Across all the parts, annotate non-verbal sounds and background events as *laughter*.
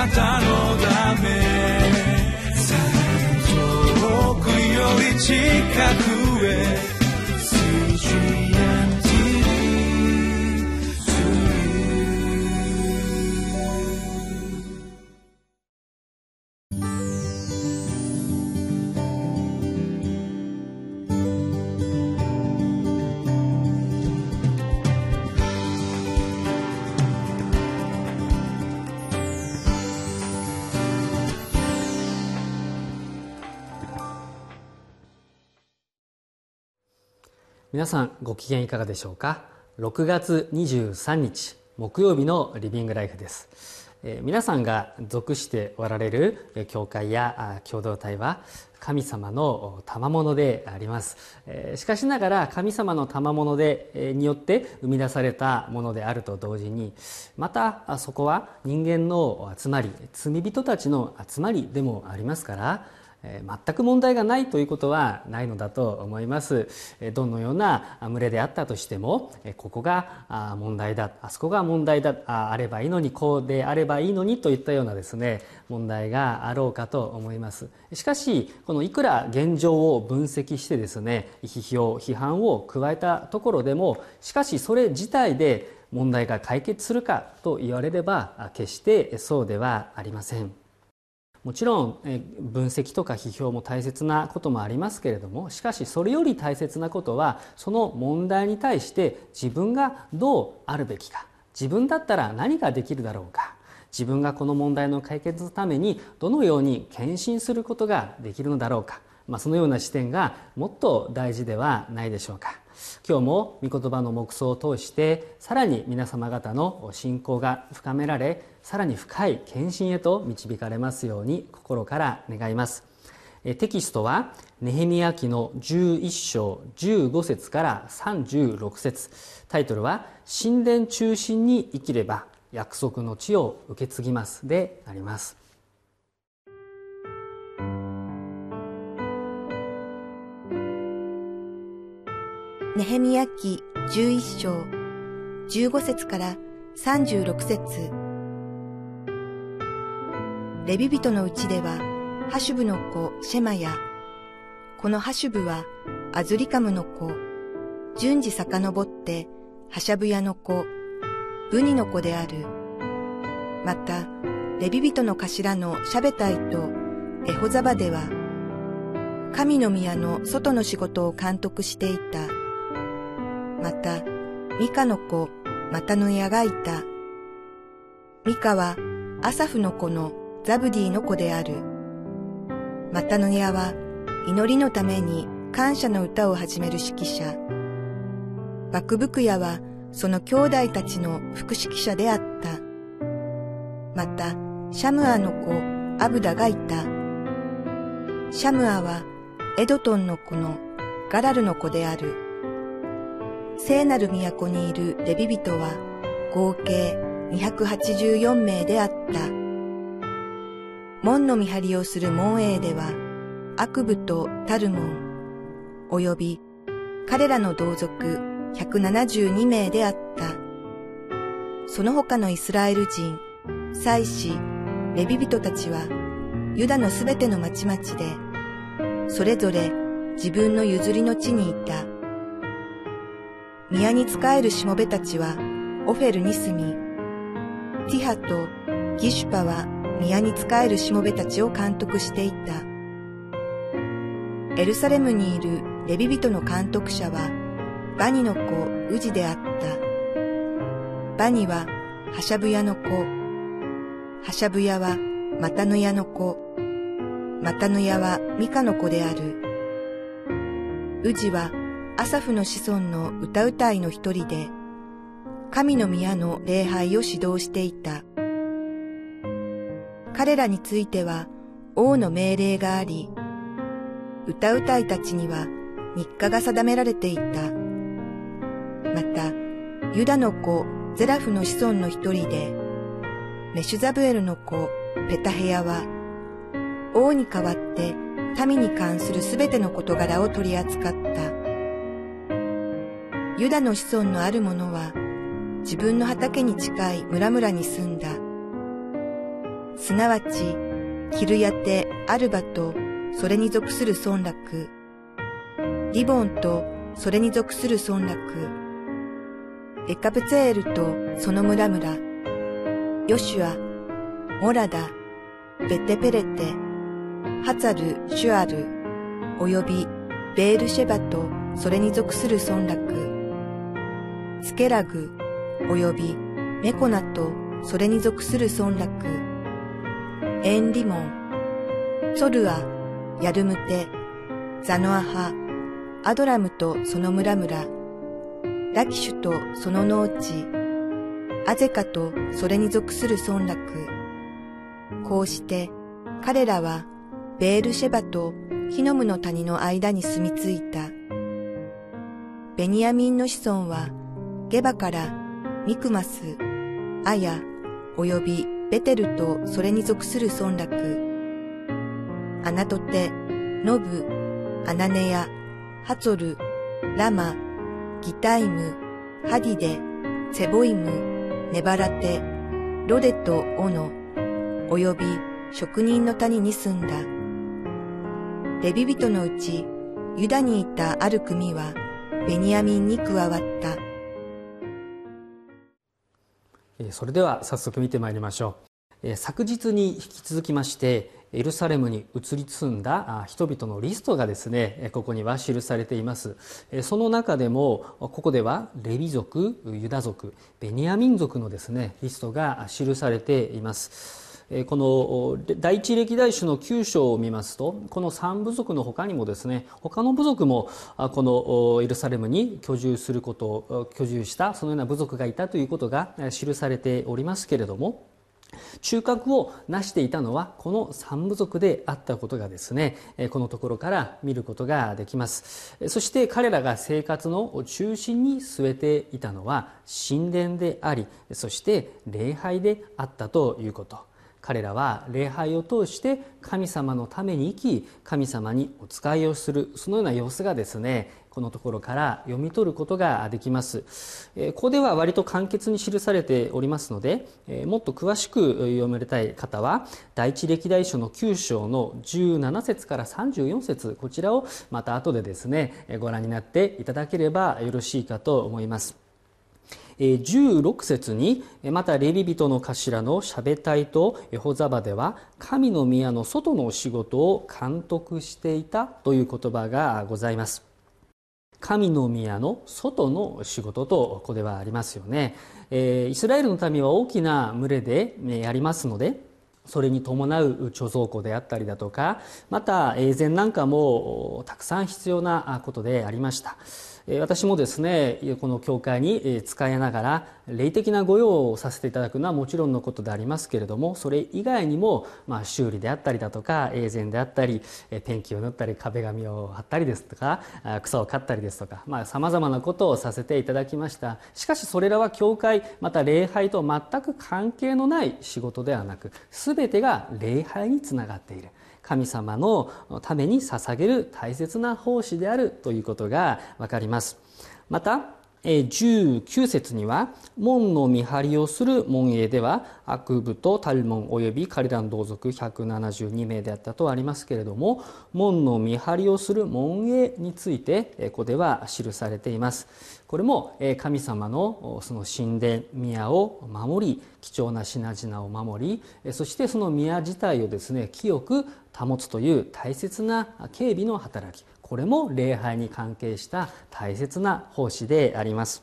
なたのため。遠くより近く。皆さんご機嫌いかがでしょうか？6月23日木曜日のリビングライフです、えー、皆さんが属しておられる教会や共同体は神様の賜物であります、えー、しかしながら神様の賜物で、えー、によって生み出されたものであると同時にまたそこは人間の集まり罪人たちの集まりでもありますから全く問題がないということはないのだと思います。どのような群れであったとしてもここが問題だあそこが問題だあればいいのにこうであればいいのにといったようなですね問題があろうかと思います。しかしこのいくら現状を分析してですね批評批判を加えたところでもしかしそれ自体で問題が解決するかと言われれば決してそうではありません。もちろん分析とか批評も大切なこともありますけれどもしかしそれより大切なことはその問題に対して自分がどうあるべきか自分だったら何ができるだろうか自分がこの問題の解決のためにどのように献身することができるのだろうか、まあ、そのような視点がもっと大事ではないでしょうか。今日も御言葉の黙想を通してさらに皆様方の信仰が深められさらに深い献身へと導かれますように心から願います。テキストはネヘミヤ記の11章15節から36節。タイトルは神殿中心に生きれば約束の地を受け継ぎます。であります。ネヘミヤ記11章15節から36節。レビ人のうちではハシュブの子シェマヤこのハシュブはアズリカムの子順次遡ってハシャブヤの子ブニの子であるまたレビ人の頭のシャベタイとエホザバでは神の宮の外の仕事を監督していた。また、ミカの子、マタヌヤがいた。ミカは、アサフの子のザブディの子である。マタヌヤは、祈りのために感謝の歌を始める指揮者。バクブクヤは、その兄弟たちの副指揮者であった。また、シャムアの子、アブダがいた。シャムアは、エドトンの子のガラルの子である。聖なる都にいるレビ人は合計284名であった。門の見張りをする門営では、悪部とタルモン、及び彼らの同族172名であった。その他のイスラエル人、祭司、レビ人たちは、ユダのすべての町々で、それぞれ自分の譲りの地にいた。宮に仕えるしもべたちはオフェルに住み、ティハとギシュパは宮に仕えるしもべたちを監督していた。エルサレムにいるレビ人の監督者はバニの子ウジであった。バニはハシャブヤの子、ハシャブヤはマタヌヤの子、マタヌヤはミカの子である。ウジはアサフの子孫の歌うたいの一人で、神の宮の礼拝を指導していた。彼らについては王の命令があり、歌うたいたちには日課が定められていた。また、ユダの子ゼラフの子孫の一人で、メシュザブエルの子ペタヘヤは、王に代わって民に関するすべての事柄を取り扱った。ユダの子孫のある者は自分の畑に近い村々に住んだ。すなわち、キルヤテ・アルバとそれに属する村落、リボンとそれに属する村落、エカプツェールとその村々、ヨシュア、モラダ、ベテペレテ、ハツァル・シュアル、およびベールシェバとそれに属する村落、スケラグ、およびメコナとそれに属する村落、エンリモン、ソルア、ヤルムテ、ザノアハ、アドラムとその村々、ラキシュとその農地、アゼカとそれに属する村落。こうして彼らはベールシェバとヒノムの谷の間に住み着いた。ベニヤミンの子孫はゲバからミクマス、アヤ、およびベテルとそれに属する村落。アナトテ、ノブ、アナネヤ、ハツォル、ラマ、ギタイム、ハディデ、セボイム、ネバラテ、ロデとオノ、および職人の谷に住んだ。レビ人のうち、ユダにいたある組は、ベニヤミンに加わった。それでは早速見てまいりましょう。昨日に引き続きまして、エルサレムに移り住んだ人々のリストがですねここには記されていますその中でもここではレビ族ユダ族ベニヤミン族のですねリストが記されていますこの第一歴代史の9章を見ますとこの3部族の他にもですね他の部族もこのエルサレムに居住することを居住したそのような部族がいたということが記されておりますけれども中核を成していたのはこの三部族であったことがですねこのところから見ることができます。そして彼らが生活の中心に据えていたのは神殿でありそして礼拝であったということ。彼らは礼拝を通して神様のために生き神様にお仕えをするそのような様子がですねこのところから読み取ることができます。ここでは割と簡潔に記されておりますので、もっと詳しく読めたい方は、第一歴代書の9章の17節から34節こちらをまた後でですね、ご覧になっていただければよろしいかと思います。16節にまたレビ人の頭のシャベタイとエホザバでは神の宮の外の仕事を監督していたという言葉がございます。神の宮の外の仕事とここではありますよね、イスラエルの民は大きな群れでやりますのでそれに伴う貯蔵庫であったりだとかまた永前なんかもたくさん必要なことでありました。私もですねこの教会に使いながら霊的な御用をさせていただくのはもちろんのことでありますけれどもそれ以外にも、まあ、修理であったりだとか永前であったりペンキを塗ったり壁紙を貼ったりですとか草を刈ったりですとかさまざ、まなことをさせていただきました。しかしそれらは教会また礼拝と全く関係のない仕事ではなく全てが礼拝につながっている。神様のために捧げる大切な奉仕であるということがわかります。また19節には門の見張りをする門営では悪部とタルモンおよびカリラン同族172名であったとありますけれども門の見張りをする門営についてここでは記されています。これも神様のその神殿宮を守り貴重な品々を守りそしてその宮自体をですね清く保つという大切な警備の働き。これも礼拝に関係した大切な奉仕であります。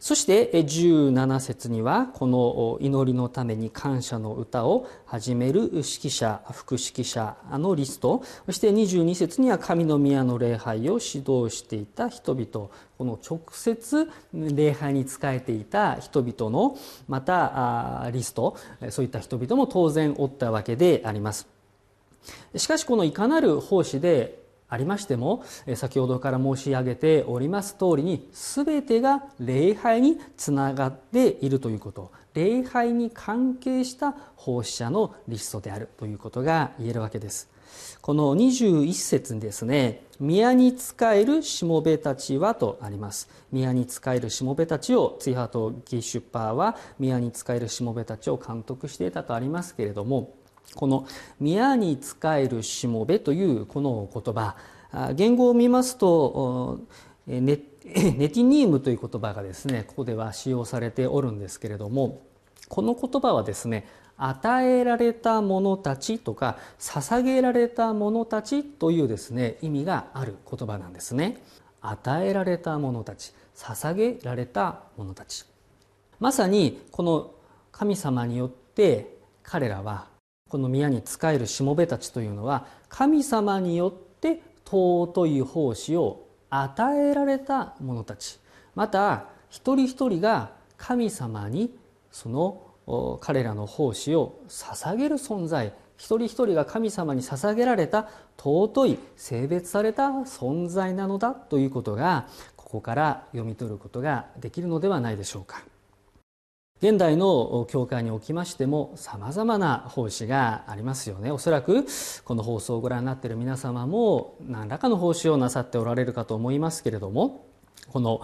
そして17節にはこの祈りのために感謝の歌を始める指揮者副指揮者のリスト。そして22節には神の宮の礼拝を指導していた人々。この直接礼拝に仕えていた人々のまたリスト。そういった人々も当然おったわけであります。しかしこのいかなる奉仕でありましても先ほどから申し上げております通りに全てが礼拝につながっているということ。礼拝に関係した奉仕者のリストであるということが言えるわけです。この21節にですね宮に仕えるしもべたちはとあります。宮に仕えるしもべたちをツイハートギシュッパーは宮に仕えるしもべたちを監督していたとありますけれどもこの「宮に仕えるしもべ」というこの言葉。言語を見ますとネ *coughs* ネティニームという言葉がですねここでは使用されておるんですけれどもこの言葉はですね与えられた者たちとか捧げられた者たちというですね意味がある言葉なんですね。与えられた者たち捧げられた者たち。まさにこの神様によって彼らはこの宮に仕えるしもべたちというのは神様によって尊い奉仕を与えられた者たち。また一人一人が神様にその彼らの奉仕を捧げる存在。一人一人が神様に捧げられた尊い性別された存在なのだということがここから読み取ることができるのではないでしょうか。現代の教会におきましてもさまざまな奉仕がありますよね。おそらくこの放送をご覧になっている皆様も何らかの奉仕をなさっておられるかと思いますけれどもこの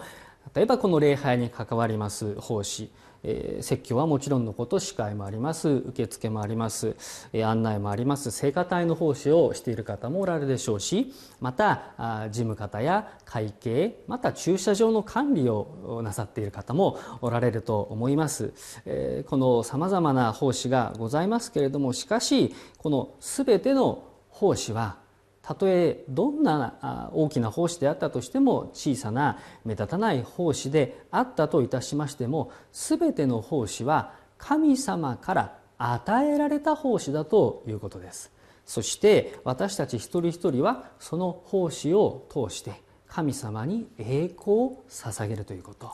例えばこの礼拝に関わります奉仕えー、説教はもちろんのこと司会もあります。受付もあります、えー、案内もあります。聖歌隊の奉仕をしている方もおられるでしょうしまたあ事務方や会計また駐車場の管理をなさっている方もおられると思います、えー、このさまざまな奉仕がございますけれどもしかしこの全ての奉仕はたとえどんな大きな奉仕であったとしても小さな目立たない奉仕であったといたしましても全ての奉仕は神様から与えられた奉仕だということです。そして私たち一人一人はその奉仕を通して神様に栄光を捧げるということ。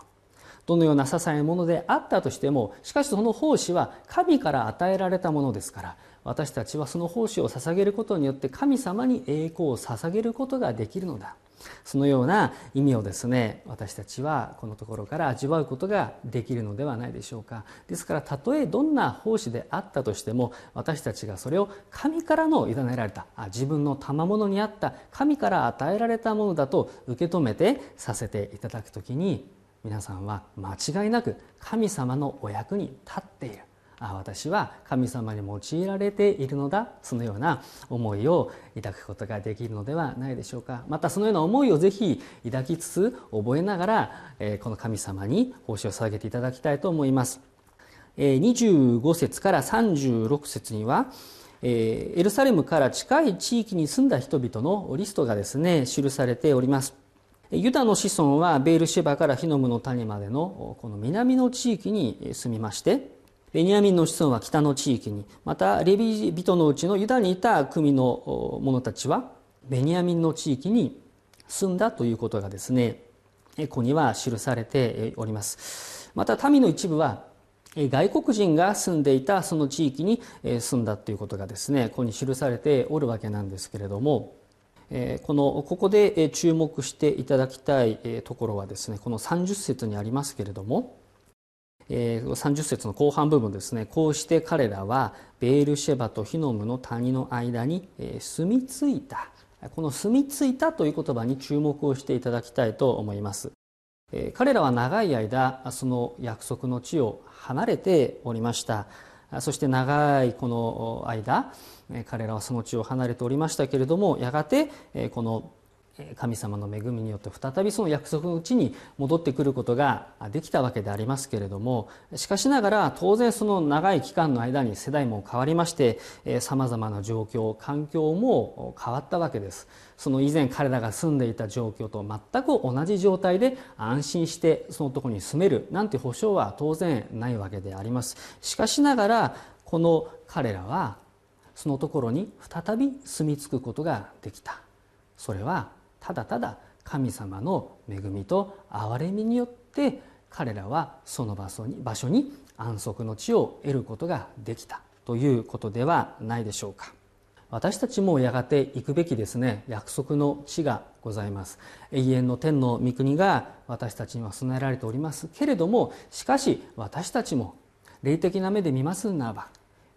どのような些細なものであったとしてもしかしその奉仕は神から与えられたものですから私たちはその奉仕を捧げることによって神様に栄光を捧げることができるのだ。そのような意味をですね私たちはこのところから味わうことができるのではないでしょうか。ですからたとえどんな奉仕であったとしても私たちがそれを神からの委ねられたあ自分の賜物にあった神から与えられたものだと受け止めてさせていただくときに皆さんは間違いなく神様のお役に立っている。あ私は神様に用いられているのだそのような思いを抱くことができるのではないでしょうか。またそのような思いをぜひ抱きつつ覚えながら、えこの神様に奉仕を捧げていただきたいと思います、え25節から36節にはエルサレムから近い地域に住んだ人々のリストがですね記されております。ユダの子孫はベールシェバからヒノムの谷までのこの南の地域に住みましてベニヤミンの子孫は北の地域にまたレビ人のうちのユダにいた組の者たちはベニヤミンの地域に住んだということがですねここには記されております。また民の一部は外国人が住んでいたその地域に住んだということがですねここに記されておるわけなんですけれどもこのここで注目していただきたいところはですねこの30節にありますけれども30節の後半部分ですね。こうして彼らはベールシェバとヒノムの谷の間に住み着いた。この住み着いたという言葉に注目をしていただきたいと思います。彼らは長い間その約束の地を離れておりました。そして長いこの間彼らはその地を離れておりましたけれどもやがてこの神様の恵みによって再びその約束のうちに戻ってくることができたわけでありますけれどもしかしながら当然その長い期間の間に世代も変わりましてさまざまな状況環境も変わったわけです。その以前彼らが住んでいた状況と全く同じ状態で安心してそのところに住めるなんて保証は当然ないわけであります。しかしながらこの彼らはそのところに再び住み着くことができた。それはただただ神様の恵みと憐れみによって彼らはその場所に場所に安息の地を得ることができたということではないでしょうか。私たちもやがて行くべきですね。約束の地がございます。永遠の天の御国が私たちには備えられておりますけれどもしかし私たちも霊的な目で見ますならば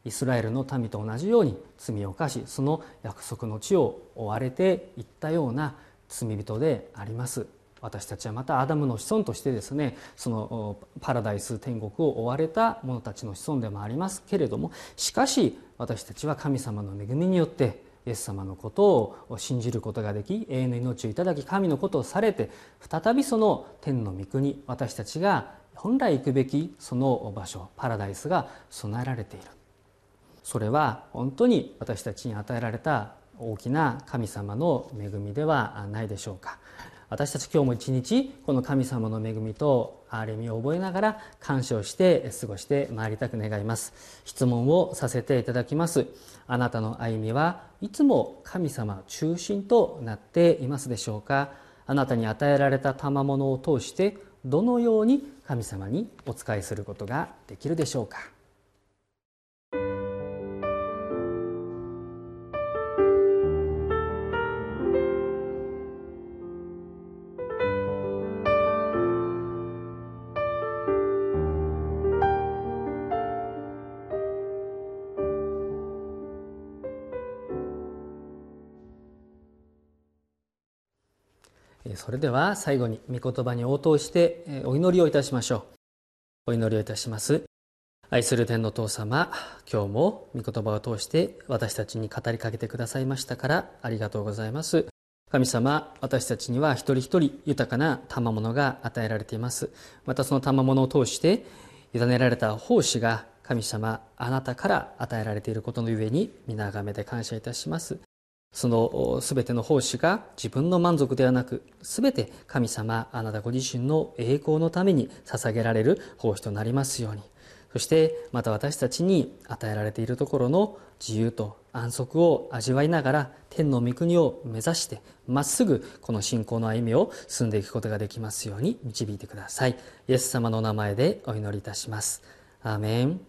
イスラエルの民と同じように罪を犯しその約束の地を追われていったような罪人であります。私たちはまたアダムの子孫としてですねそのパラダイス天国を追われた者たちの子孫でもありますけれどもしかし私たちは神様の恵みによってイエス様のことを信じることができ永遠の命をいただき神のことをされて再びその天の御国私たちが本来行くべきその場所パラダイスが備えられている。それは本当に私たちに与えられた大きな神様の恵みではないでしょうか。私たち今日も一日この神様の恵みと憐れみを覚えながら感謝をして過ごしてまいりたく願います。質問をさせていただきます。あなたの歩みはいつも神様中心となっていますでしょうか。あなたに与えられた賜物を通してどのように神様にお仕えすることができるでしょうか。それでは最後に御言葉に応答してお祈りをいたしましょう。お祈りをいたします。愛する天の父様今日も御言葉を通して私たちに語りかけてくださいましたからありがとうございます。神様私たちには一人一人豊かな賜物が与えられています。またその賜物を通して委ねられた奉仕が神様あなたから与えられていることのゆえに皆がめで感謝いたします。その全ての奉仕が自分の満足ではなく全て神様あなたご自身の栄光のために捧げられる奉仕となりますように。そしてまた私たちに与えられているところの自由と安息を味わいながら天の御国を目指してまっすぐこの信仰の歩みを進んでいくことができますように導いてください。イエス様の名前でお祈りいたします。アーメン。